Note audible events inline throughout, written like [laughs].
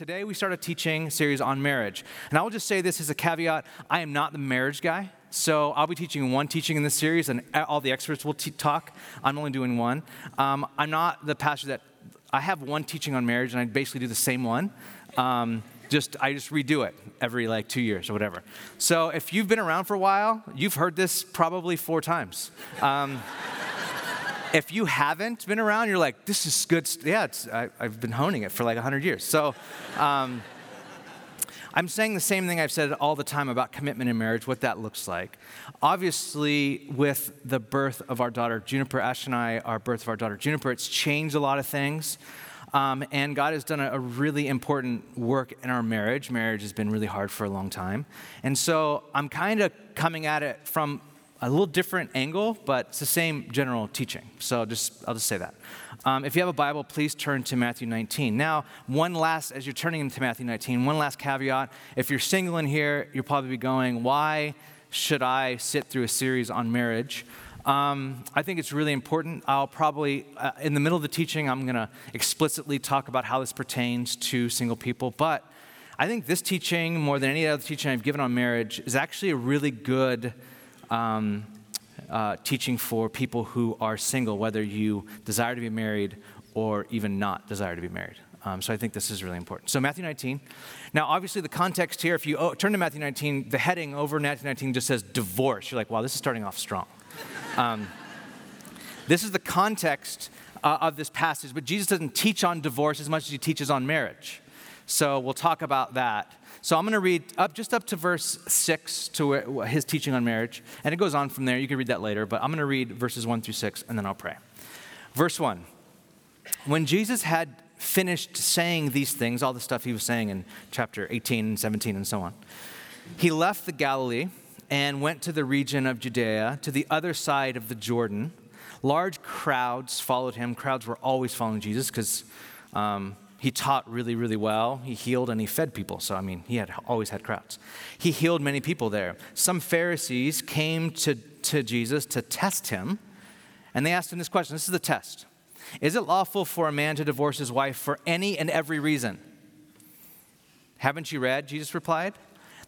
Today we start a teaching series on marriage. And I will just say this as a caveat I am not the marriage guy. So I'll be teaching one teaching in this series, and all the experts will talk. I'm only doing one. Um, I'm not the pastor that I have one teaching on marriage, and I basically do the same one. Um, just I just redo it every like two years or whatever. So if you've been around for a while, you've heard this probably four times. Um, if you haven't been around, you're like, this is good. Yeah, I, have been honing it for like 100 years. So um, I'm saying the same thing I've said all the time about commitment in marriage, what that looks like. Obviously, with the birth of our daughter Juniper, Ash and I, our birth of our daughter Juniper, it's changed a lot of things. Um, and God has done a, a, really important work in our marriage. Marriage has been really hard for a long time. And so I'm kind of coming at it from a little different angle, but it's the same general teaching. So just I'll just say that. Um, if you have a Bible, please turn to Matthew 19. Now, one last, as you're turning into Matthew 19, one last caveat. If you're single in here, you'll probably be going, why should I sit through a series on marriage? Um, I think it's really important. I'll probably, uh, in the middle of the teaching, I'm going to explicitly talk about how this pertains to single people. But I think this teaching, more than any other teaching I've given on marriage, is actually a really good um, uh, teaching for people who are single, whether you desire to be married or even not desire to be married. Um, so I think this is really important. So Matthew 19. Now, obviously, the context here, if you oh, turn to Matthew 19, the heading over Matthew 19 just says divorce. You're like, wow, this is starting off strong. Um, [laughs] this is the context uh, of this passage, but Jesus doesn't teach on divorce as much as he teaches on marriage. So we'll talk about that. So I'm going to read up just up to verse 6 to his teaching on marriage, and it goes on from there. You can read that later, but I'm going to read verses 1 through 6 and then I'll pray. Verse 1. When Jesus had finished saying these things, all the stuff he was saying in chapter 18 and 17 and so on, he left the Galilee and went to the region of Judea, to the other side of the Jordan. Large crowds followed him. Crowds were always following Jesus because um, he taught really, really well. He healed and he fed people. So, I mean, he had always had crowds. He healed many people there. Some Pharisees came to, to Jesus to test him, and they asked him this question this is the test Is it lawful for a man to divorce his wife for any and every reason? Haven't you read, Jesus replied,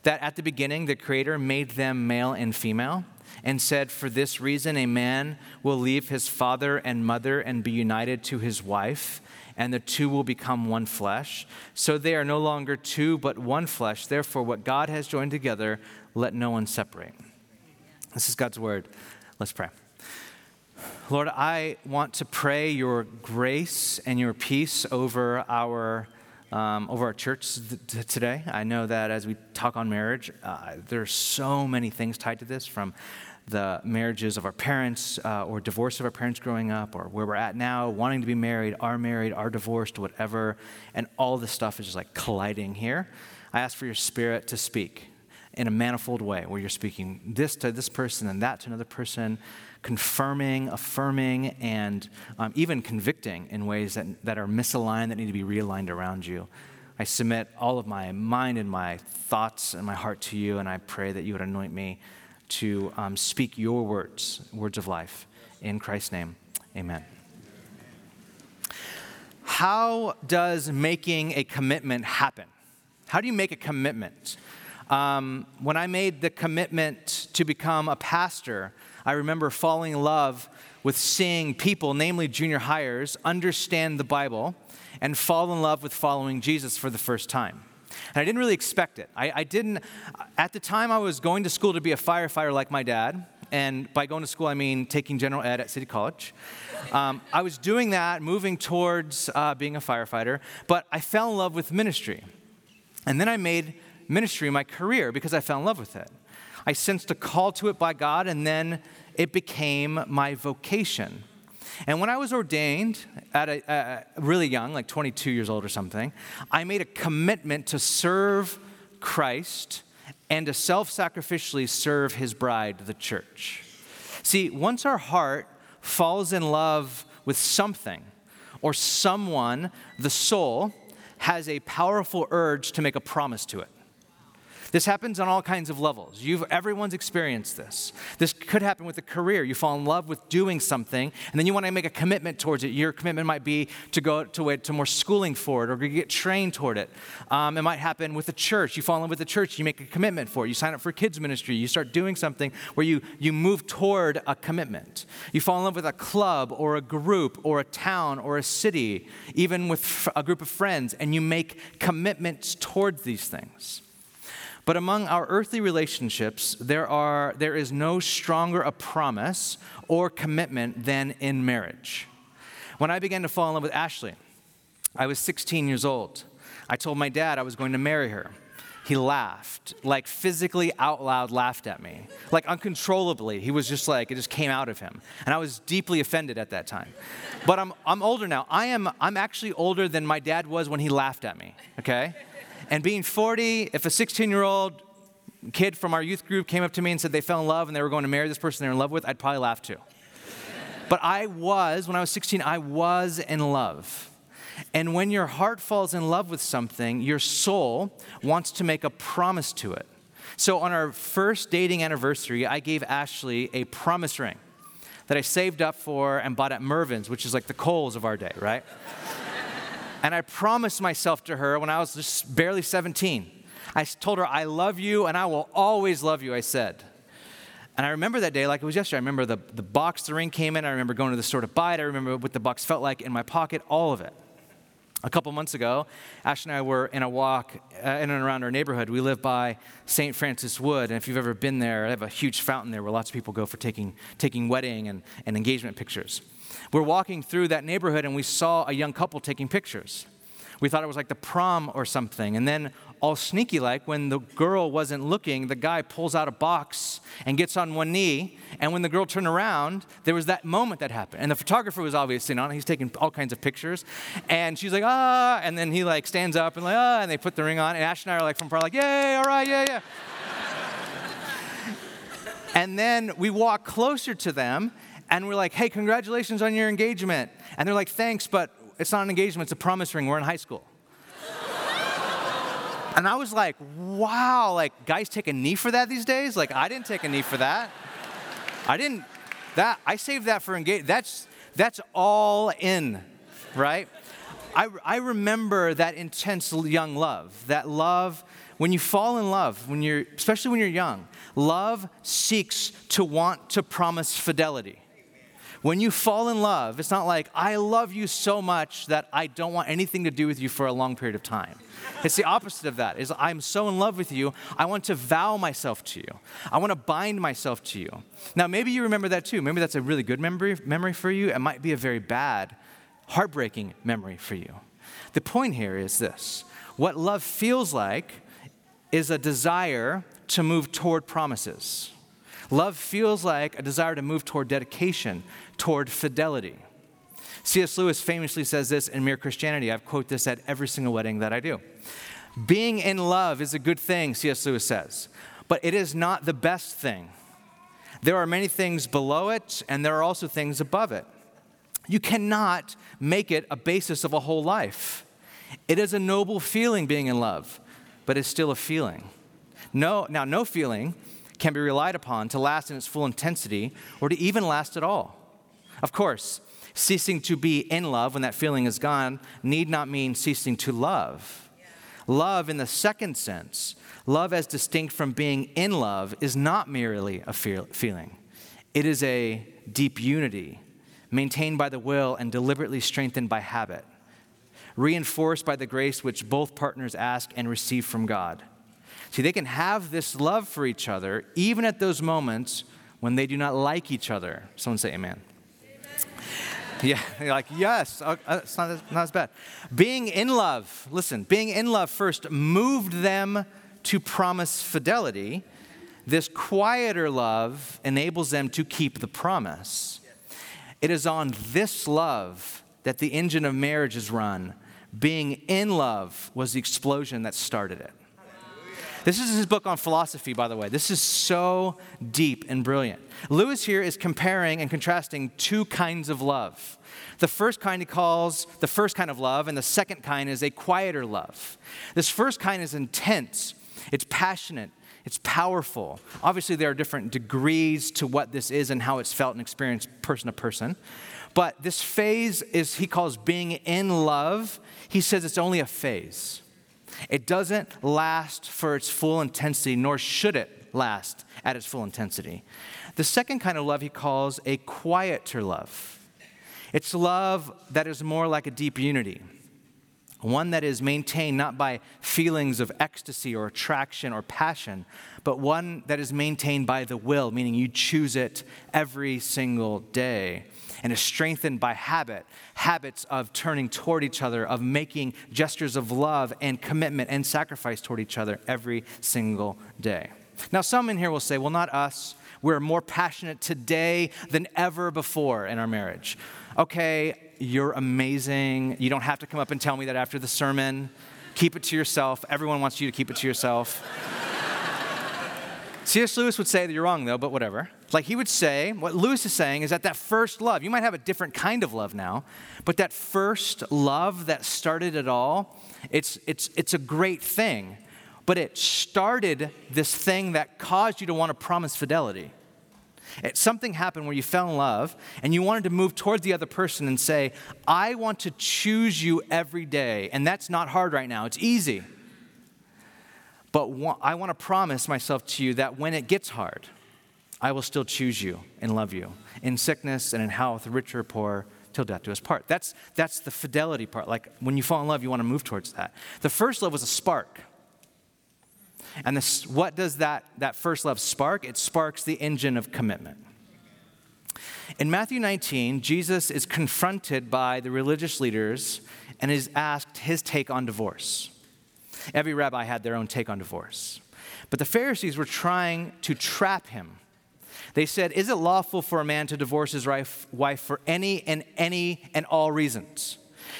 that at the beginning the Creator made them male and female? and said, For this reason, a man will leave his father and mother and be united to his wife, and the two will become one flesh. So they are no longer two, but one flesh. Therefore, what God has joined together, let no one separate. This is God's word. Let's pray. Lord, I want to pray your grace and your peace over our. Um, over our church th- today. I know that as we talk on marriage, uh, there are so many things tied to this from the marriages of our parents uh, or divorce of our parents growing up or where we're at now, wanting to be married, are married, are divorced, whatever. And all this stuff is just like colliding here. I ask for your spirit to speak in a manifold way where you're speaking this to this person and that to another person, confirming, affirming, and um, even convicting in ways that, that are misaligned, that need to be realigned around you. I submit all of my mind and my thoughts and my heart to you, and I pray that you would anoint me to um, speak your words, words of life. In Christ's name, amen. How does making a commitment happen? How do you make a commitment? Um, when I made the commitment to become a pastor, I remember falling in love with seeing people, namely junior highers, understand the Bible and fall in love with following Jesus for the first time. And I didn't really expect it. I, I didn't, at the time, I was going to school to be a firefighter like my dad. And by going to school, I mean taking general ed at City College. Um, I was doing that, moving towards uh, being a firefighter, but I fell in love with ministry. And then I made ministry my career because I fell in love with it. I sensed a call to it by God, and then it became my vocation. And when I was ordained at a, really young, like 22 years old or something, I made a commitment to serve Christ and to self sacrificially serve his bride, the church. See, once our heart falls in love with something or someone, the soul has a powerful urge to make a promise to it. This happens on all kinds of levels. You've, everyone's experienced this. This could happen with a career. You fall in love with doing something, and then you want to make a commitment towards it. Your commitment might be to go to to more schooling for it, or get trained toward it. Um, it might happen with a church. You fall in love with the church, you make a commitment for it. You sign up for kids ministry. You start doing something where you, you move toward a commitment. You fall in love with a club or a group or a town or a city, even with a group of friends, and you make commitments towards these things. But among our earthly relationships, there, are, there is no stronger a promise or commitment than in marriage. When I began to fall in love with Ashley, I was 16 years old. I told my dad I was going to marry her. He laughed, like physically out loud laughed at me, like uncontrollably. He was just like, it just came out of him. And I was deeply offended at that time. But I'm, I'm older now. I am, I'm actually older than my dad was when he laughed at me, okay? And being 40, if a 16 year old kid from our youth group came up to me and said they fell in love and they were going to marry this person they're in love with, I'd probably laugh too. [laughs] But I was, when I was 16, I was in love. And when your heart falls in love with something, your soul wants to make a promise to it. So on our first dating anniversary, I gave Ashley a promise ring that I saved up for and bought at Mervyn's, which is like the Kohl's of our day, right? And I promised myself to her when I was just barely 17. I told her, I love you and I will always love you, I said. And I remember that day like it was yesterday. I remember the, the box the ring came in. I remember going to the store to buy it. I remember what the box felt like in my pocket, all of it. A couple months ago, Ash and I were in a walk uh, in and around our neighborhood. We live by St. Francis Wood, and if you've ever been there, I have a huge fountain there where lots of people go for taking, taking wedding and, and engagement pictures. We're walking through that neighborhood, and we saw a young couple taking pictures. We thought it was like the prom or something. And then, all sneaky like, when the girl wasn't looking, the guy pulls out a box and gets on one knee. And when the girl turned around, there was that moment that happened. And the photographer was obviously on. He's taking all kinds of pictures. And she's like, ah. And then he like stands up and like, ah. And they put the ring on. And Ash and I are like from far, like, yay, all right, yeah, yeah. [laughs] and then we walk closer to them and we're like, hey, congratulations on your engagement. And they're like, thanks, but it's not an engagement, it's a promise ring. We're in high school. [laughs] and I was like, wow, like guys take a knee for that these days? Like I didn't take a knee for that. I didn't that I saved that for engagement. That's that's all in, right? I, I remember that intense young love, that love when you fall in love, when you're, especially when you're young, love seeks to want to promise fidelity. When you fall in love, it's not like, I love you so much that I don't want anything to do with you for a long period of time. It's the opposite of that. Is I'm so in love with you, I want to vow myself to you. I want to bind myself to you. Now, maybe you remember that too. Maybe that's a really good memory, memory for you. It might be a very bad, heartbreaking memory for you. The point here is this what love feels like is a desire to move toward promises. Love feels like a desire to move toward dedication, toward fidelity. C.S. Lewis famously says this in Mere Christianity. I quote this at every single wedding that I do. Being in love is a good thing, C.S. Lewis says, but it is not the best thing. There are many things below it, and there are also things above it. You cannot make it a basis of a whole life. It is a noble feeling being in love, but it's still a feeling. No, now, no feeling can be relied upon to last in its full intensity or to even last at all. Of course, ceasing to be in love when that feeling is gone need not mean ceasing to love. Love, in the second sense, love as distinct from being in love, is not merely a feeling, it is a deep unity maintained by the will and deliberately strengthened by habit, reinforced by the grace which both partners ask and receive from God. See, they can have this love for each other even at those moments when they do not like each other. Someone say amen. Yeah, you're [laughs] like, yes, uh, uh, it's not, not as bad. Being in love, listen, being in love first moved them to promise fidelity. This quieter love enables them to keep the promise. It is on this love that the engine of marriage is run. Being in love was the explosion that started it. This is his book on philosophy, by the way. This is so deep and brilliant. Lewis here is comparing and contrasting two kinds of love. The first kind he calls the first kind of love, and the second kind is a quieter love. This first kind is intense. It's passionate, it's powerful. Obviously, there are different degrees to what this is and how it's felt and experienced person to person. But this phase is, he calls being in love. He says it's only a phase. It doesn't last for its full intensity, nor should it last at its full intensity. The second kind of love he calls a quieter love. It's love that is more like a deep unity, one that is maintained not by feelings of ecstasy or attraction or passion, but one that is maintained by the will, meaning you choose it every single day and is strengthened by habit habits of turning toward each other, of making gestures of love and commitment and sacrifice toward each other every single day. Now, some in here will say, well, not us. We're more passionate today than ever before in our marriage. Okay, you're amazing. You don't have to come up and tell me that after the sermon. Keep it to yourself. Everyone wants you to keep it to yourself. C.S. Lewis would say that you're wrong, though, but whatever. Like he would say, what Lewis is saying is that that first love, you might have a different kind of love now, but that first love that started it all, it's, it's, it's a great thing but it started this thing that caused you to want to promise fidelity. It, something happened where you fell in love and you wanted to move towards the other person and say, I want to choose you every day. And that's not hard right now, it's easy. But I want to promise myself to you that when it gets hard, I will still choose you and love you in sickness and in health, rich or poor, till death do us part. That's, that's the fidelity part. Like when you fall in love, you want to move towards that. The first love was a spark. And this, what does that, that first love spark? It sparks the engine of commitment. In Matthew 19, Jesus is confronted by the religious leaders and is asked his take on divorce. Every rabbi had their own take on divorce. But the Pharisees were trying to trap him. They said, Is it lawful for a man to divorce his wife for any and any and all reasons?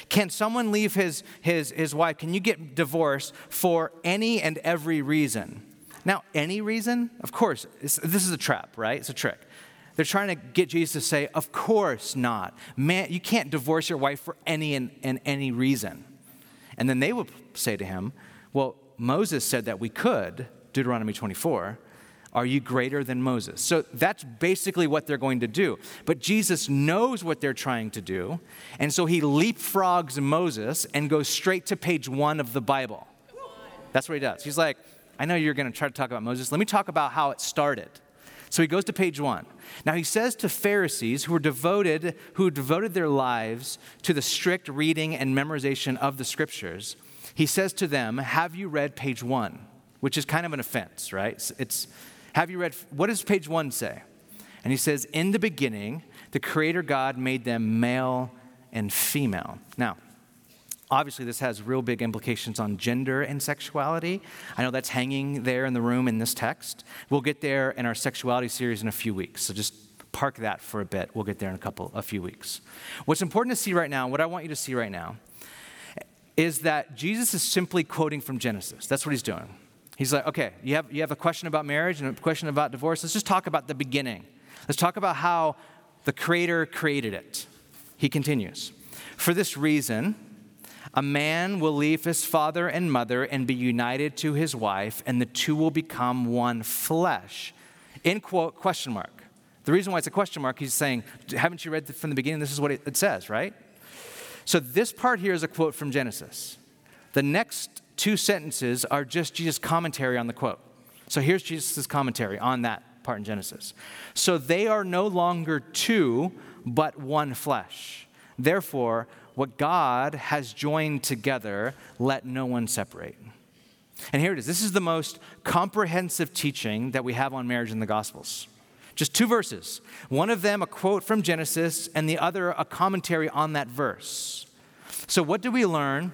Can someone leave his, his, his wife? Can you get divorced for any and every reason? Now, any reason? Of course, this is a trap, right? It's a trick. They're trying to get Jesus to say, Of course not. Man, you can't divorce your wife for any and, and any reason. And then they would say to him, Well, Moses said that we could, Deuteronomy 24. Are you greater than Moses? So that's basically what they're going to do. But Jesus knows what they're trying to do, and so he leapfrogs Moses and goes straight to page one of the Bible. That's what he does. He's like, I know you're going to try to talk about Moses. Let me talk about how it started. So he goes to page one. Now he says to Pharisees who were devoted, who devoted their lives to the strict reading and memorization of the scriptures, he says to them, Have you read page one? Which is kind of an offense, right? It's, have you read, what does page one say? And he says, In the beginning, the Creator God made them male and female. Now, obviously, this has real big implications on gender and sexuality. I know that's hanging there in the room in this text. We'll get there in our sexuality series in a few weeks. So just park that for a bit. We'll get there in a couple, a few weeks. What's important to see right now, what I want you to see right now, is that Jesus is simply quoting from Genesis. That's what he's doing. He's like, okay, you have, you have a question about marriage and a question about divorce. Let's just talk about the beginning. Let's talk about how the Creator created it. He continues For this reason, a man will leave his father and mother and be united to his wife, and the two will become one flesh. In quote, question mark. The reason why it's a question mark, he's saying, haven't you read from the beginning? This is what it says, right? So this part here is a quote from Genesis. The next two sentences are just Jesus' commentary on the quote. So here's Jesus' commentary on that part in Genesis. So they are no longer two, but one flesh. Therefore, what God has joined together, let no one separate. And here it is. This is the most comprehensive teaching that we have on marriage in the Gospels. Just two verses. One of them a quote from Genesis, and the other a commentary on that verse. So, what do we learn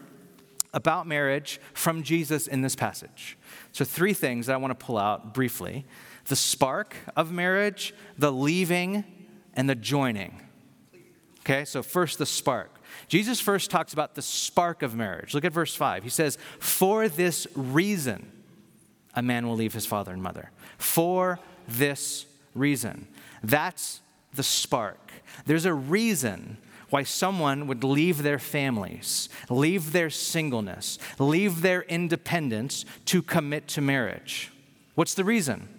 about marriage from Jesus in this passage. So, three things that I want to pull out briefly the spark of marriage, the leaving, and the joining. Okay, so first the spark. Jesus first talks about the spark of marriage. Look at verse 5. He says, For this reason, a man will leave his father and mother. For this reason. That's the spark. There's a reason why someone would leave their families, leave their singleness, leave their independence to commit to marriage. What's the reason?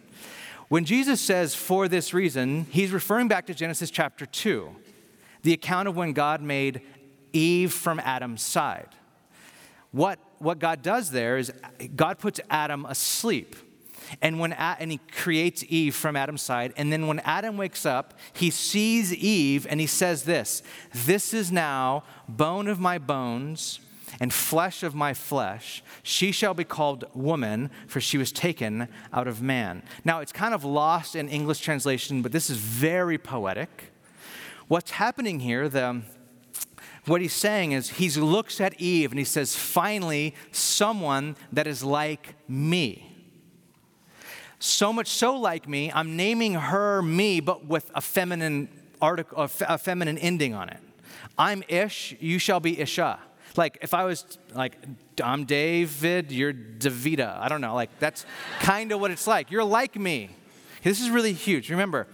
When Jesus says, for this reason, he's referring back to Genesis chapter 2, the account of when God made Eve from Adam's side. What, what God does there is God puts Adam asleep. And when and he creates Eve from Adam's side, and then when Adam wakes up, he sees Eve and he says this: "This is now bone of my bones and flesh of my flesh. She shall be called woman, for she was taken out of man. Now, it's kind of lost in English translation, but this is very poetic. What's happening here, the, what he's saying is he looks at Eve and he says, finally, someone that is like me. So much so like me, I'm naming her me, but with a feminine article, a feminine ending on it. I'm Ish, you shall be Isha. Like if I was like, I'm David, you're Davida. I don't know. Like that's kind of what it's like. You're like me. This is really huge. Remember,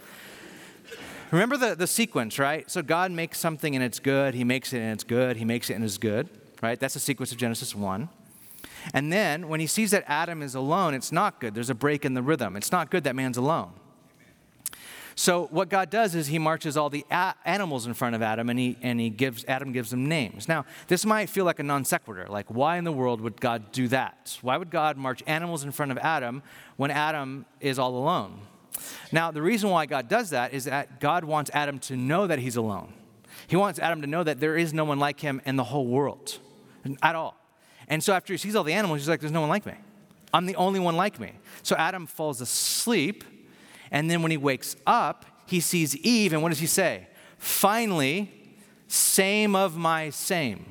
remember the, the sequence, right? So God makes something and it's good. He makes it and it's good. He makes it and it's good, right? That's the sequence of Genesis 1. And then when he sees that Adam is alone, it's not good. There's a break in the rhythm. It's not good that man's alone. So what God does is he marches all the a- animals in front of Adam and he, and he gives, Adam gives them names. Now, this might feel like a non sequitur. Like, why in the world would God do that? Why would God march animals in front of Adam when Adam is all alone? Now, the reason why God does that is that God wants Adam to know that he's alone. He wants Adam to know that there is no one like him in the whole world at all. And so after he sees all the animals, he's like, there's no one like me. I'm the only one like me. So Adam falls asleep and then when he wakes up, he sees Eve, and what does he say? Finally, same of my same.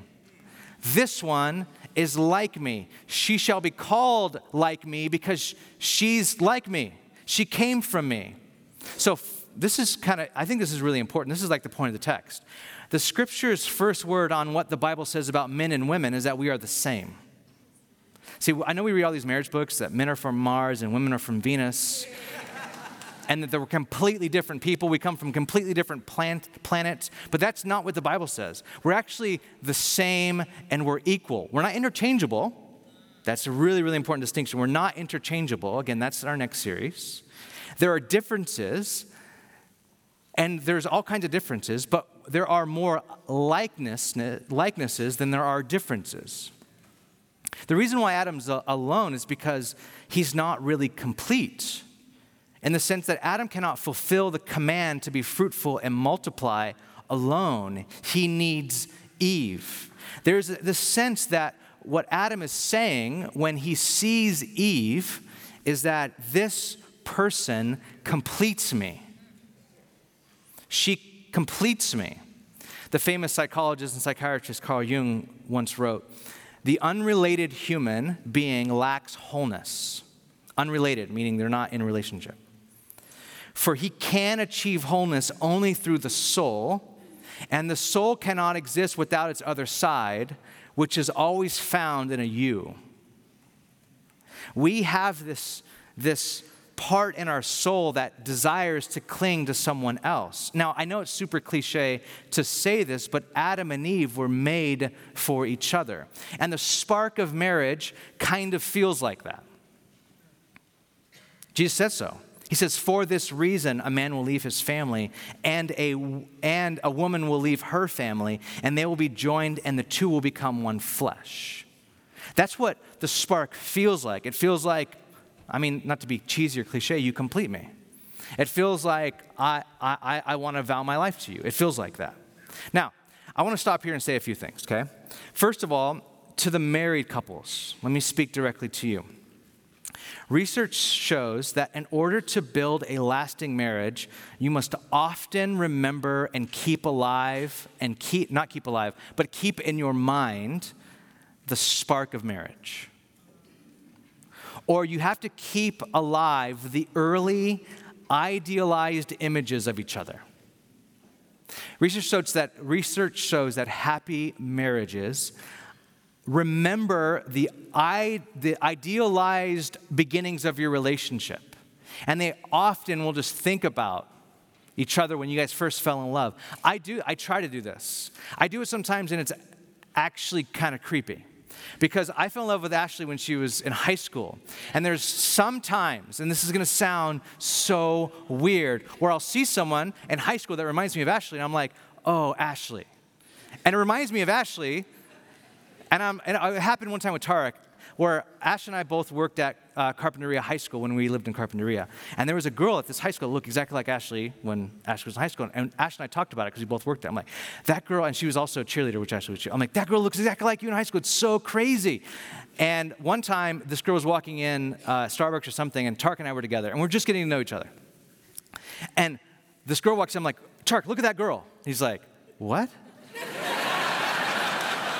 This one is like me. She shall be called like me because she's like me. She came from me. So, this is kind of, I think this is really important. This is like the point of the text. The scripture's first word on what the Bible says about men and women is that we are the same. See, I know we read all these marriage books that men are from Mars and women are from Venus and that they're completely different people. We come from completely different plant, planets, but that's not what the Bible says. We're actually the same and we're equal. We're not interchangeable. That's a really, really important distinction. We're not interchangeable. Again, that's our next series. There are differences, and there's all kinds of differences, but there are more likeness, likenesses than there are differences. The reason why Adam's alone is because he's not really complete in the sense that Adam cannot fulfill the command to be fruitful and multiply alone. He needs Eve. There's this sense that what Adam is saying when he sees Eve is that this person completes me. She completes me. The famous psychologist and psychiatrist Carl Jung once wrote The unrelated human being lacks wholeness. Unrelated, meaning they're not in relationship. For he can achieve wholeness only through the soul, and the soul cannot exist without its other side, which is always found in a you. We have this, this part in our soul that desires to cling to someone else. Now, I know it's super cliche to say this, but Adam and Eve were made for each other. And the spark of marriage kind of feels like that. Jesus said so. He says, For this reason, a man will leave his family, and a, and a woman will leave her family, and they will be joined, and the two will become one flesh. That's what the spark feels like. It feels like, I mean, not to be cheesy or cliche, you complete me. It feels like I, I, I want to vow my life to you. It feels like that. Now, I want to stop here and say a few things, okay? First of all, to the married couples, let me speak directly to you. Research shows that in order to build a lasting marriage, you must often remember and keep alive, and keep, not keep alive, but keep in your mind the spark of marriage. Or you have to keep alive the early idealized images of each other. Research shows that, research shows that happy marriages remember the, I, the idealized beginnings of your relationship. And they often will just think about each other when you guys first fell in love. I do, I try to do this. I do it sometimes and it's actually kind of creepy because I fell in love with Ashley when she was in high school. And there's sometimes, and this is gonna sound so weird, where I'll see someone in high school that reminds me of Ashley, and I'm like, oh, Ashley. And it reminds me of Ashley, and, I'm, and it happened one time with Tarek where Ash and I both worked at uh, Carpinteria High School when we lived in Carpinteria. And there was a girl at this high school that looked exactly like Ashley when Ashley was in high school. And Ash and I talked about it because we both worked there. I'm like, that girl, and she was also a cheerleader, which Ashley was. I'm like, that girl looks exactly like you in high school. It's so crazy. And one time, this girl was walking in uh, Starbucks or something, and Tark and I were together, and we're just getting to know each other. And this girl walks in, I'm like, Tark, look at that girl. He's like, what? [laughs]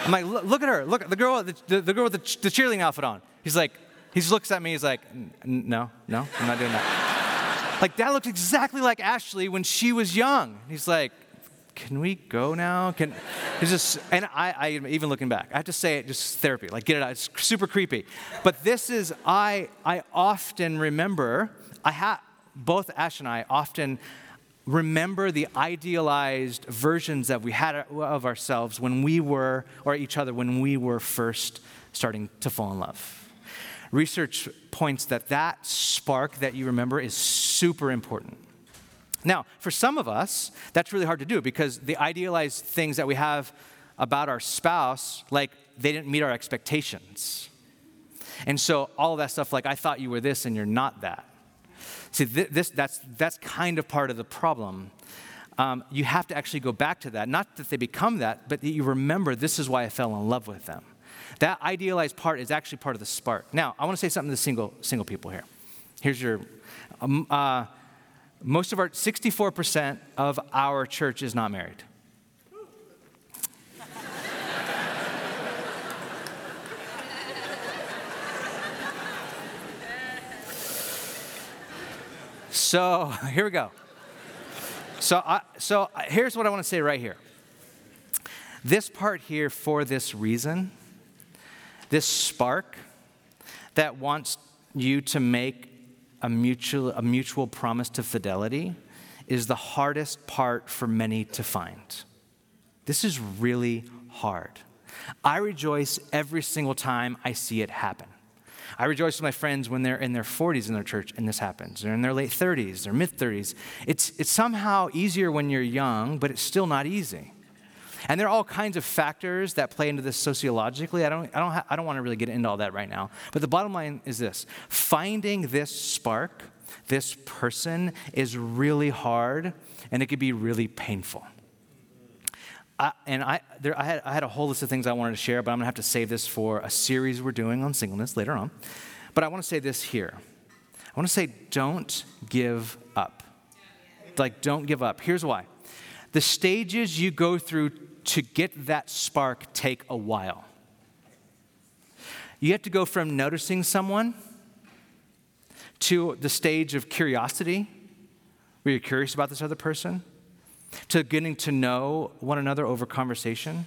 I'm like, look, look, at her. Look, the girl, the, the girl with the, the, cheerleading outfit on. He's like, he just looks at me. He's like, no, no, I'm not doing that. [laughs] like that looks exactly like Ashley when she was young. He's like, can we go now? Can he's just and I, I even looking back, I have to say it just therapy, like get it out. It's super creepy. But this is I I often remember I have both Ash and I often remember the idealized versions that we had of ourselves when we were, or each other, when we were first starting to fall in love. Research points that that spark that you remember is super important. Now, for some of us, that's really hard to do because the idealized things that we have about our spouse, like they didn't meet our expectations. And so all of that stuff, like I thought you were this and you're not that. See, this, that's, that's kind of part of the problem. Um, you have to actually go back to that. Not that they become that, but that you remember this is why I fell in love with them. That idealized part is actually part of the spark. Now, I want to say something to single, single people here. Here's your, um, uh, most of our, 64% of our church is not married. So here we go. So, I, so here's what I want to say right here. This part here, for this reason, this spark that wants you to make a mutual, a mutual promise to fidelity, is the hardest part for many to find. This is really hard. I rejoice every single time I see it happen. I rejoice with my friends when they're in their 40s in their church and this happens. They're in their late 30s, their mid 30s. It's, it's somehow easier when you're young, but it's still not easy. And there are all kinds of factors that play into this sociologically. I don't, I don't, ha- I don't want to really get into all that right now. But the bottom line is this finding this spark, this person, is really hard and it could be really painful. I, and I, there, I, had, I had a whole list of things I wanted to share, but I'm going to have to save this for a series we're doing on singleness later on. But I want to say this here. I want to say, don't give up. Like, don't give up. Here's why the stages you go through to get that spark take a while. You have to go from noticing someone to the stage of curiosity, where you're curious about this other person to getting to know one another over conversation,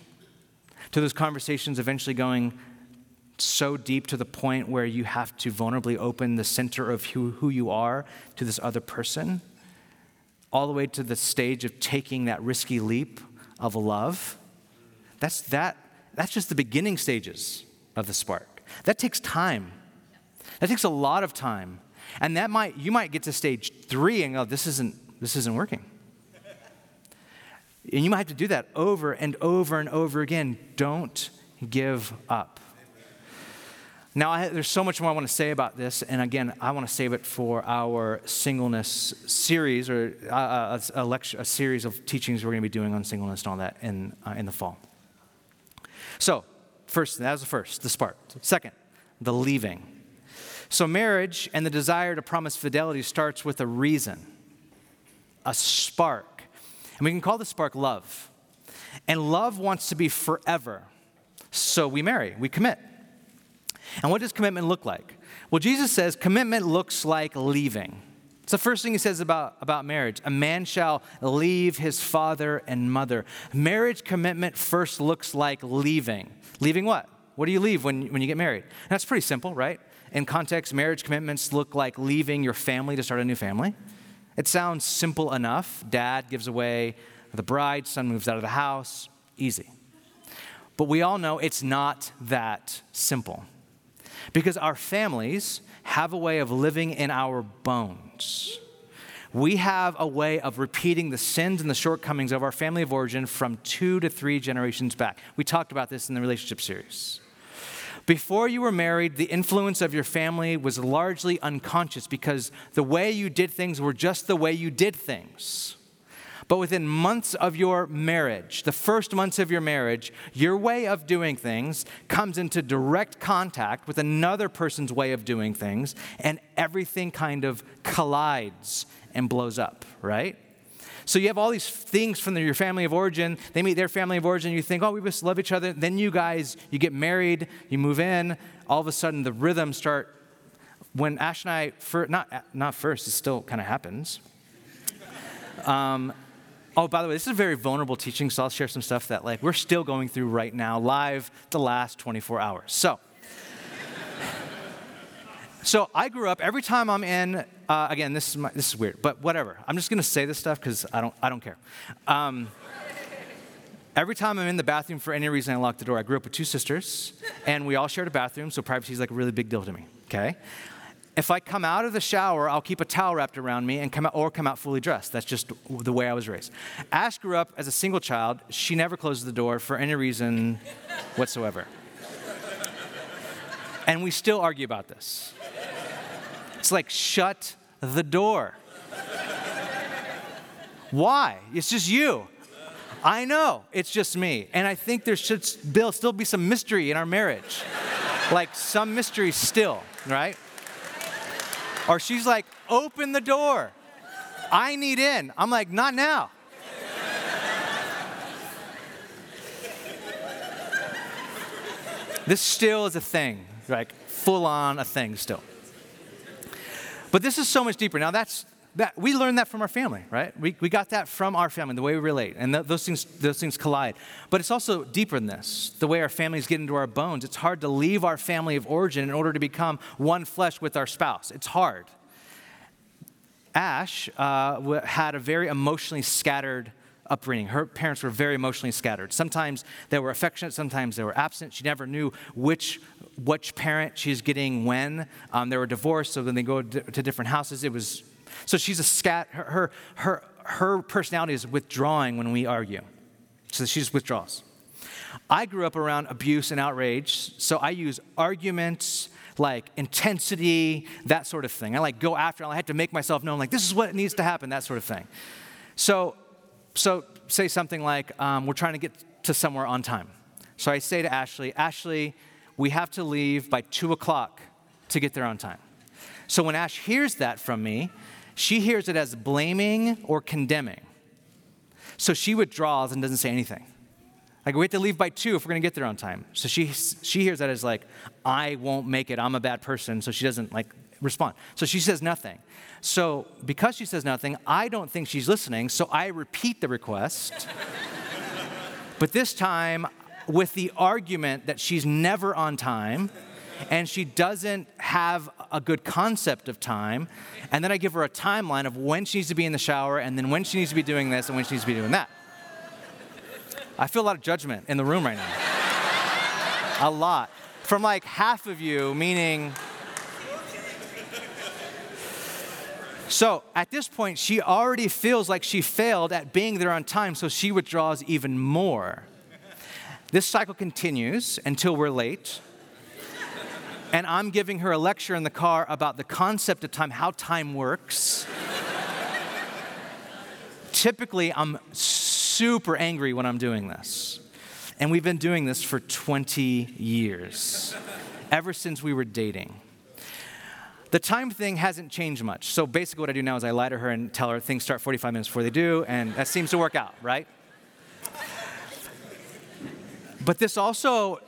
to those conversations eventually going so deep to the point where you have to vulnerably open the center of who, who you are to this other person, all the way to the stage of taking that risky leap of love. That's, that, that's just the beginning stages of the spark. That takes time. That takes a lot of time. And that might, you might get to stage three and go, this isn't, this isn't working. And you might have to do that over and over and over again. Don't give up. Now, I, there's so much more I want to say about this, and again, I want to save it for our singleness series or uh, uh, a, lecture, a series of teachings we're going to be doing on singleness and all that in, uh, in the fall. So, first, that was the first, the spark. Second, the leaving. So, marriage and the desire to promise fidelity starts with a reason, a spark and we can call the spark love. And love wants to be forever. So we marry, we commit. And what does commitment look like? Well, Jesus says commitment looks like leaving. It's the first thing he says about, about marriage. A man shall leave his father and mother. Marriage commitment first looks like leaving. Leaving what? What do you leave when, when you get married? And that's pretty simple, right? In context, marriage commitments look like leaving your family to start a new family. It sounds simple enough. Dad gives away the bride, son moves out of the house, easy. But we all know it's not that simple. Because our families have a way of living in our bones. We have a way of repeating the sins and the shortcomings of our family of origin from two to three generations back. We talked about this in the relationship series. Before you were married, the influence of your family was largely unconscious because the way you did things were just the way you did things. But within months of your marriage, the first months of your marriage, your way of doing things comes into direct contact with another person's way of doing things, and everything kind of collides and blows up, right? So you have all these things from your family of origin. They meet their family of origin. You think, oh, we just love each other. Then you guys, you get married, you move in. All of a sudden, the rhythms start. When Ash and I, for, not not first, it still kind of happens. Um, Oh, by the way, this is a very vulnerable teaching, so I'll share some stuff that like we're still going through right now, live the last 24 hours. So, [laughs] so I grew up every time I'm in. Uh, again, this is my, this is weird, but whatever. I'm just gonna say this stuff because I don't I don't care. Um, every time I'm in the bathroom for any reason, I lock the door. I grew up with two sisters, and we all shared a bathroom, so privacy is like a really big deal to me. Okay. If I come out of the shower, I'll keep a towel wrapped around me and come out, or come out fully dressed. That's just the way I was raised. Ash grew up as a single child. She never closed the door for any reason whatsoever. And we still argue about this. It's like, shut the door. Why? It's just you. I know, it's just me. And I think there should still be some mystery in our marriage. like some mystery still, right? Or she's like, open the door. I need in. I'm like, not now. this still is a thing, like full on a thing still. But this is so much deeper. Now that's that we learned that from our family, right? We, we got that from our family, the way we relate, and th- those things those things collide. But it's also deeper than this. The way our families get into our bones. It's hard to leave our family of origin in order to become one flesh with our spouse. It's hard. Ash uh, had a very emotionally scattered upbringing. Her parents were very emotionally scattered. Sometimes they were affectionate, sometimes they were absent. She never knew which which parent she's getting when. Um, they were divorced, so when they go to different houses, it was so she's a scat. Her, her, her personality is withdrawing when we argue. So she just withdraws. I grew up around abuse and outrage, so I use arguments, like intensity, that sort of thing. I like go after, I had to make myself known, like this is what needs to happen, that sort of thing. So, so say something like, um, we're trying to get to somewhere on time. So I say to Ashley, Ashley, we have to leave by two o'clock to get there on time. So when Ash hears that from me, she hears it as blaming or condemning. So she withdraws and doesn't say anything. Like, we have to leave by two if we're going to get there on time. So she, she hears that as like, I won't make it. I'm a bad person. So she doesn't like respond. So she says nothing. So because she says nothing, I don't think she's listening. So I repeat the request. [laughs] but this time with the argument that she's never on time and she doesn't have a good concept of time. And then I give her a timeline of when she needs to be in the shower, and then when she needs to be doing this, and when she needs to be doing that. I feel a lot of judgment in the room right now. a lot. From like half of you, meaning. So at this point, she already feels like she failed at being there on time, so she withdraws even more. This cycle continues until we're late and I'm giving her a lecture in the car about the concept of time, how time works. Typically, I'm super angry when I'm doing this. And we've been doing this for 20 years, ever since we were dating. The time thing hasn't changed much. So basically, what I do now is I lie to her and tell her things start 45 minutes before they do, and that seems to work out, right? But this also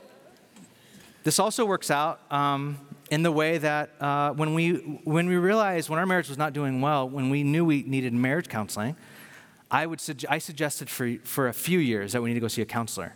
this also works out um, in the way that uh, when, we, when we realized when our marriage was not doing well, when we knew we needed marriage counseling, I, would suge- I suggested for, for a few years that we need to go see a counselor.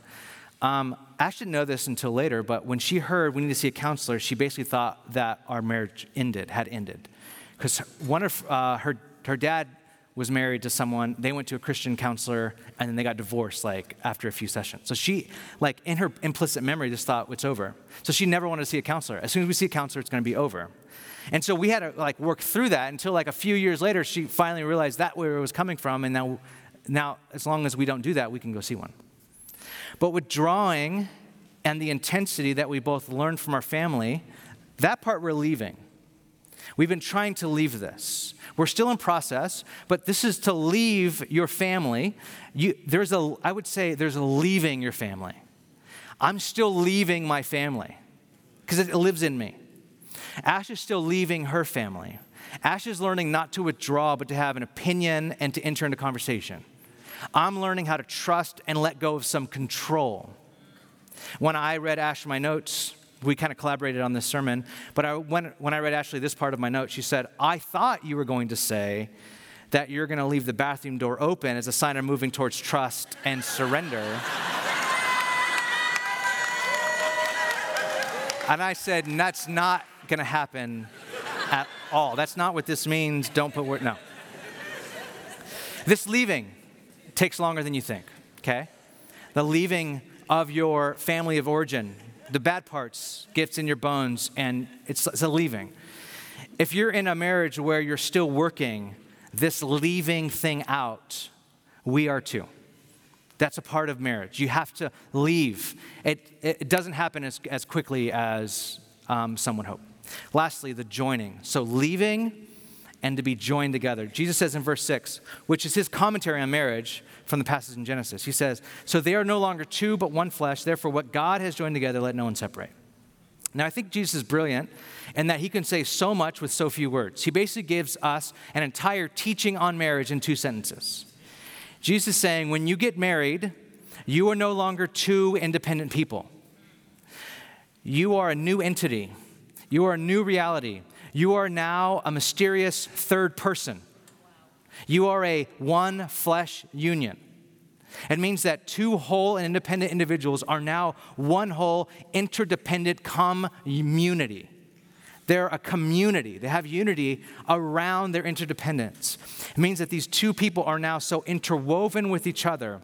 Um, Ash didn't know this until later, but when she heard we need to see a counselor, she basically thought that our marriage ended, had ended. Because one of uh, her, her dad was married to someone, they went to a Christian counselor, and then they got divorced like after a few sessions. So she, like in her implicit memory, just thought it's over. So she never wanted to see a counselor. As soon as we see a counselor, it's going to be over. And so we had to like work through that until like a few years later, she finally realized that where it was coming from, and now, now as long as we don't do that, we can go see one. But withdrawing and the intensity that we both learned from our family, that part we're leaving. We've been trying to leave this. We're still in process, but this is to leave your family. You, there's a, I would say there's a leaving your family. I'm still leaving my family because it lives in me. Ash is still leaving her family. Ash is learning not to withdraw, but to have an opinion and to enter into conversation. I'm learning how to trust and let go of some control. When I read Ash my notes, we kind of collaborated on this sermon. But I, when, when I read Ashley this part of my note, she said, I thought you were going to say that you're going to leave the bathroom door open as a sign of moving towards trust and surrender. and I said, that's not going to happen at all. That's not what this means. Don't put word, no. This leaving takes longer than you think, okay? The leaving of your family of origin, the bad parts gets in your bones and it's, it's a leaving. If you're in a marriage where you're still working this leaving thing out, we are too. That's a part of marriage. You have to leave. It, it doesn't happen as, as quickly as um, some hope. Lastly, the joining. So leaving and to be joined together. Jesus says in verse 6, which is his commentary on marriage, from the passage in Genesis. He says, So they are no longer two, but one flesh. Therefore, what God has joined together, let no one separate. Now, I think Jesus is brilliant in that he can say so much with so few words. He basically gives us an entire teaching on marriage in two sentences. Jesus is saying, when you get married, you are no longer two independent people. You are a new entity. You are a new reality. You are now a mysterious third person. You are a one flesh union. It means that two whole and independent individuals are now one whole interdependent community. They're a community. They have unity around their interdependence. It means that these two people are now so interwoven with each other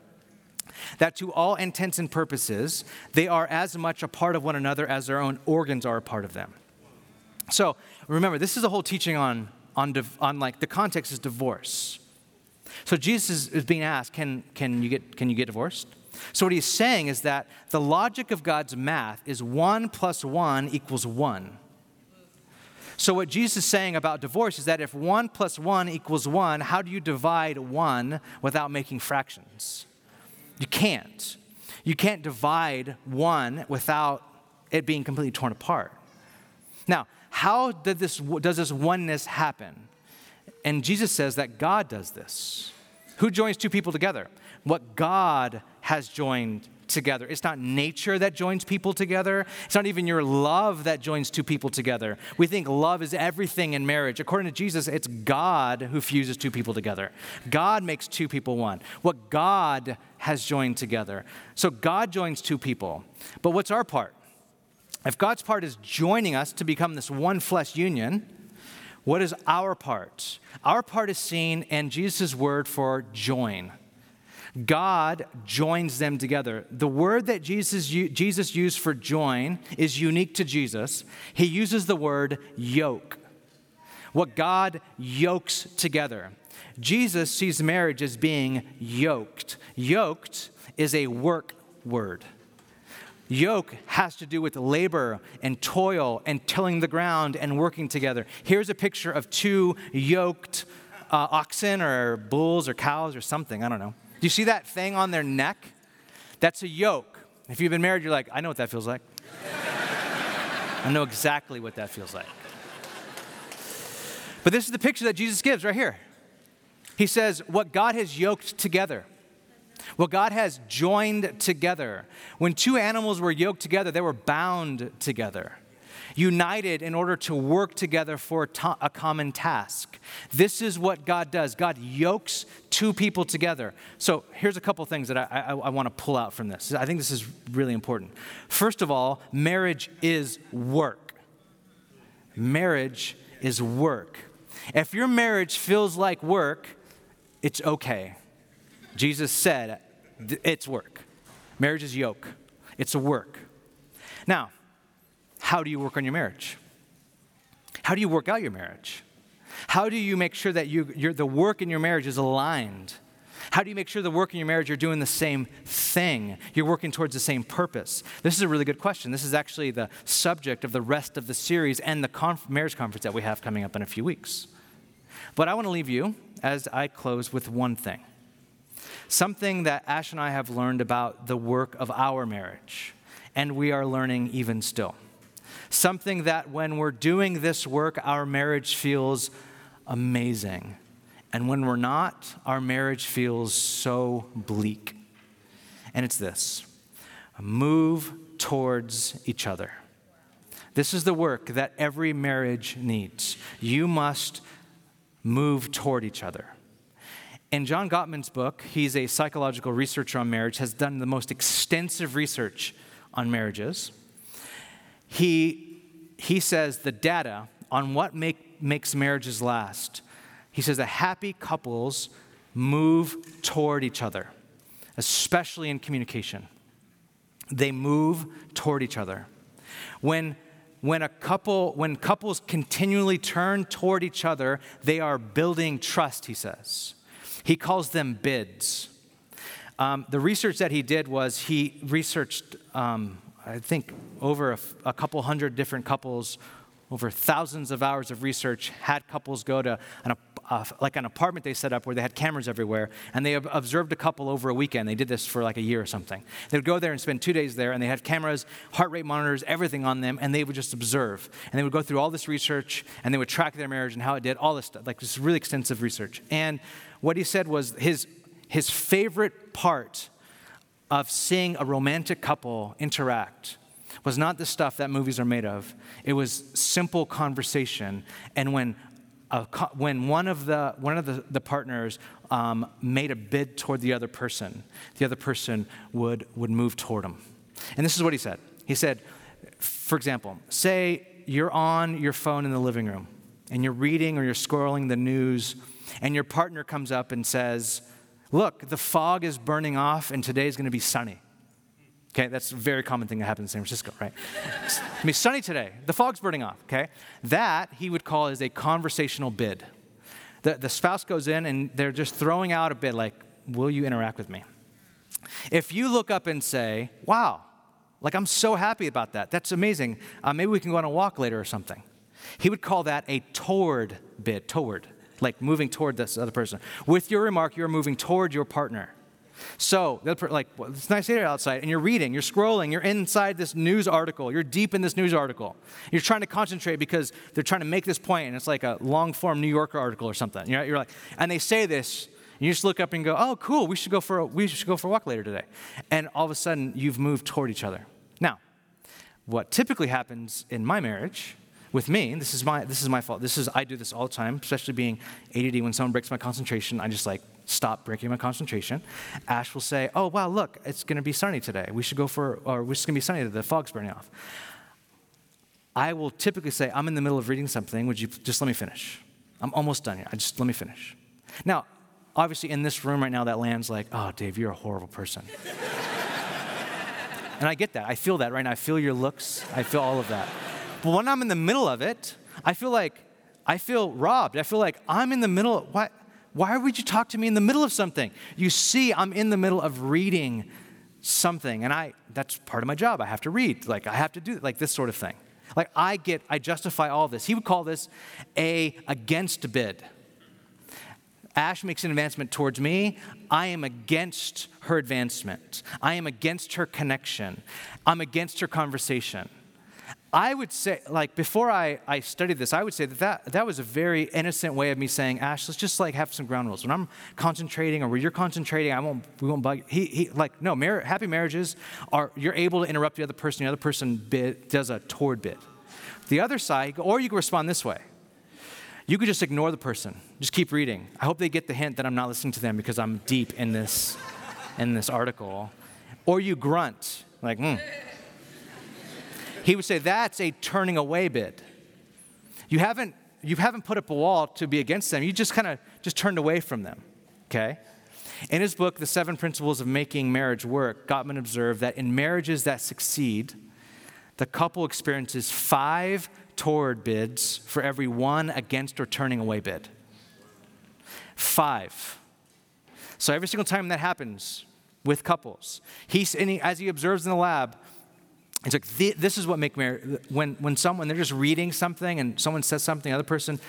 that to all intents and purposes, they are as much a part of one another as their own organs are a part of them. So remember, this is a whole teaching on on, on like the context is divorce. So Jesus is, being asked, can, can, you get, can you get divorced? So what he's saying is that the logic of God's math is one plus one equals one. So what Jesus is saying about divorce is that if one plus one equals one, how do you divide one without making fractions? You can't. You can't divide one without it being completely torn apart. Now, how did this, does this oneness happen? And Jesus says that God does this. Who joins two people together? What God has joined together. It's not nature that joins people together. It's not even your love that joins two people together. We think love is everything in marriage. According to Jesus, it's God who fuses two people together. God makes two people one. What God has joined together. So God joins two people. But what's our part? If God's part is joining us to become this one flesh union, what is our part? Our part is seen in Jesus' word for join. God joins them together. The word that Jesus, Jesus used for join is unique to Jesus. He uses the word yoke. What God yokes together. Jesus sees marriage as being yoked. Yoked is a work word. Yoke has to do with labor and toil and tilling the ground and working together. Here's a picture of two yoked uh, oxen or bulls or cows or something. I don't know. Do you see that thing on their neck? That's a yoke. If you've been married, you're like, I know what that feels like. [laughs] I know exactly what that feels like. But this is the picture that Jesus gives right here. He says, What God has yoked together. What God has joined together. When two animals were yoked together, they were bound together, united in order to work together for a common task. This is what God does. God yokes two people together. So here's a couple things that I, I, I want to pull out from this. I think this is really important. First of all, marriage is work. Marriage is work. If your marriage feels like work, it's okay. Jesus said it's work. Marriage is yoke, it's a work. Now, how do you work on your marriage? How do you work out your marriage? How do you make sure that you, the work in your marriage is aligned? How do you make sure the work in your marriage you're doing the same thing? You're working towards the same purpose? This is a really good question. This is actually the subject of the rest of the series and the conf- marriage conference that we have coming up in a few weeks. But I want to leave you as I close with one thing something that Ash and I have learned about the work of our marriage, and we are learning even still. Something that when we're doing this work, our marriage feels amazing. And when we're not, our marriage feels so bleak. And it's this move towards each other. This is the work that every marriage needs. You must move toward each other. In John Gottman's book, he's a psychological researcher on marriage, has done the most extensive research on marriages. He, he says the data on what make, makes marriages last, he says that happy couples move toward each other, especially in communication. They move toward each other. When when a couple when couples continually turn toward each other they are building trust he says he calls them bids. Um, the research that he did was he researched um, i think over a, a couple hundred different couples over thousands of hours of research had couples go to an, uh, like an apartment they set up where they had cameras everywhere and they observed a couple over a weekend. They did this for like a year or something. They would go there and spend two days there and they had cameras heart rate monitors everything on them and they would just observe. And they would go through all this research and they would track their marriage and how it did all this stuff like this really extensive research. And what he said was his his favorite part of seeing a romantic couple interact was not the stuff that movies are made of. It was simple conversation. And when, a, when one of the, one of the, the partners um, made a bid toward the other person, the other person would, would move toward him. And this is what he said. He said, for example, say you're on your phone in the living room and you're reading or you're scrolling the news, and your partner comes up and says, Look, the fog is burning off and today's gonna be sunny. Okay, that's a very common thing that happens in San Francisco, right? [laughs] gonna be sunny today. The fog's burning off, okay? That he would call is a conversational bid. The, the spouse goes in and they're just throwing out a bid like, Will you interact with me? If you look up and say, Wow, like I'm so happy about that. That's amazing. Uh, maybe we can go on a walk later or something. He would call that a toward bid, toward, like moving toward this other person. With your remark, you're moving toward your partner. So, like, well, it's nice here outside, and you're reading, you're scrolling, you're inside this news article, you're deep in this news article. You're trying to concentrate because they're trying to make this point, and it's like a long form New Yorker article or something. You're, you're like, and they say this, and you just look up and go, oh, cool, we should go for a, we should go for a walk later today. And all of a sudden, you've moved toward each other. Now, what typically happens in my marriage with me, this is my this is my fault. This is I do this all the time, especially being ADD. When someone breaks my concentration, I just like stop breaking my concentration. Ash will say, "Oh wow, look, it's going to be sunny today. We should go for, or it's going to be sunny. The fog's burning off." I will typically say, "I'm in the middle of reading something. Would you just let me finish? I'm almost done here. I just let me finish." Now, obviously, in this room right now, that lands like, "Oh, Dave, you're a horrible person." and I get that. I feel that right now. I feel your looks. I feel all of that. But when I'm in the middle of it, I feel like I feel robbed. I feel like I'm in the middle. Of, why, why would you talk to me in the middle of something? You see, I'm in the middle of reading something, and I that's part of my job. I have to read. Like I have to do like this sort of thing. Like I get, I justify all this. He would call this a against bid. Ash makes an advancement towards me. I am against her advancement. I am against her connection. I'm against her conversation. I would say, like, before I, I studied this, I would say that, that that was a very innocent way of me saying, Ash, let's just like have some ground rules. When I'm concentrating or when you're concentrating, I won't, we won't bug. He, he like, no, mar- happy marriages are, you're able to interrupt the other person, the other person bit, does a toward bit. The other side, or you can respond this way. You could just ignore the person, just keep reading. I hope they get the hint that I'm not listening to them because I'm deep in this, in this article. Or you grunt, like, hmm he would say that's a turning away bid. You haven't you haven't put up a wall to be against them. You just kind of just turned away from them. Okay? In his book, The Seven Principles of Making Marriage Work, Gottman observed that in marriages that succeed, the couple experiences five toward bids for every one against or turning away bid. Five. So every single time that happens with couples, he's, and he, as he observes in the lab, it's like this is what make marriage. When when someone they're just reading something and someone says something, the other person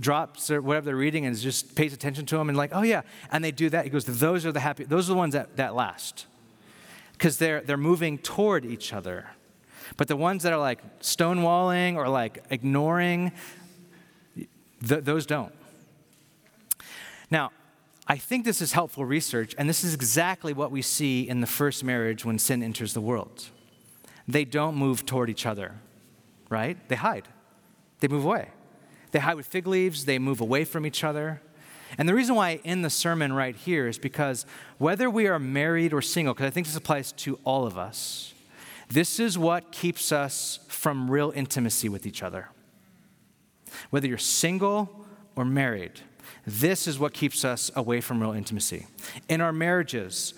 drops whatever they're reading and just pays attention to them and like, oh yeah, and they do that. He goes, those are the happy. Those are the ones that that last, because they're they're moving toward each other. But the ones that are like stonewalling or like ignoring, th- those don't. Now, I think this is helpful research, and this is exactly what we see in the first marriage when sin enters the world they don't move toward each other, right? They hide, they move away. They hide with fig leaves, they move away from each other. And the reason why I end the sermon right here is because whether we are married or single, because I think this applies to all of us, this is what keeps us from real intimacy with each other. Whether you're single or married, this is what keeps us away from real intimacy. In our marriages,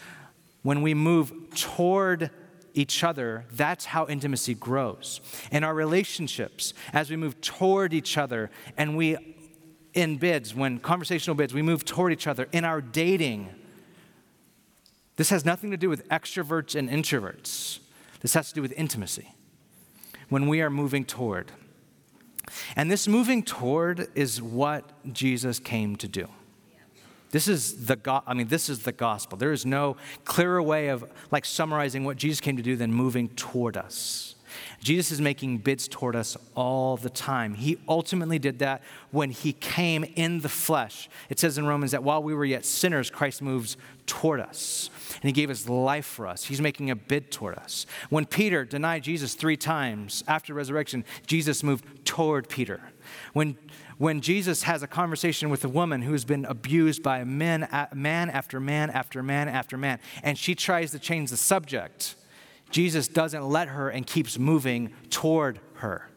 when we move toward each other, that's how intimacy grows. In our relationships, as we move toward each other and we, in bids, when conversational bids, we move toward each other. In our dating, this has nothing to do with extroverts and introverts. This has to do with intimacy. When we are moving toward. And this moving toward is what Jesus came to do. This is the go- I mean this is the gospel. There is no clearer way of like summarizing what Jesus came to do than moving toward us. Jesus is making bids toward us all the time. He ultimately did that when he came in the flesh. It says in Romans that while we were yet sinners, Christ moves toward us. And he gave his life for us. He's making a bid toward us. When Peter denied Jesus three times after resurrection, Jesus moved toward Peter. When when Jesus has a conversation with a woman who's been abused by men, man after man after man after man, and she tries to change the subject, Jesus doesn't let her and keeps moving toward her.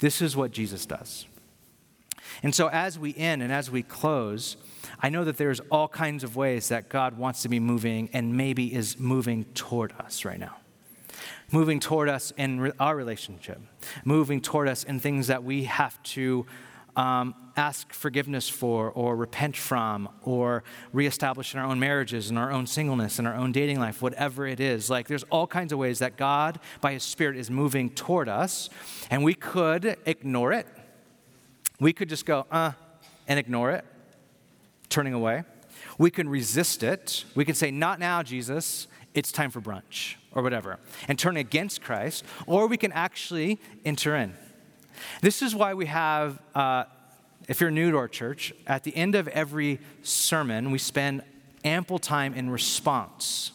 This is what Jesus does. And so, as we end and as we close, I know that there's all kinds of ways that God wants to be moving and maybe is moving toward us right now moving toward us in our relationship, moving toward us in things that we have to um, ask forgiveness for or repent from or reestablish in our own marriages in our own singleness in our own dating life whatever it is. Like there's all kinds of ways that god by his spirit is moving toward us and we could ignore it. We could just go uh and ignore it turning away. We can resist it. We can say not now jesus. It's time for brunch or whatever and turn against christ. Or we can actually enter in this is why we have, uh, if you're new to our church, at the end of every sermon, we spend ample time in response.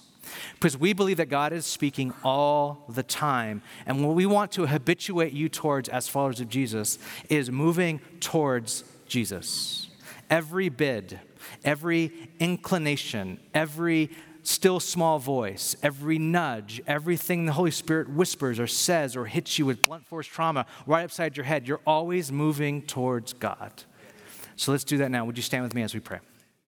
Because we believe that God is speaking all the time. And what we want to habituate you towards as followers of Jesus is moving towards Jesus. Every bid, every inclination, every still small voice, every nudge, everything the Holy Spirit whispers or says or hits you with blunt force trauma right upside your head, you're always moving towards God. So let's do that now. Would you stand with me as we pray?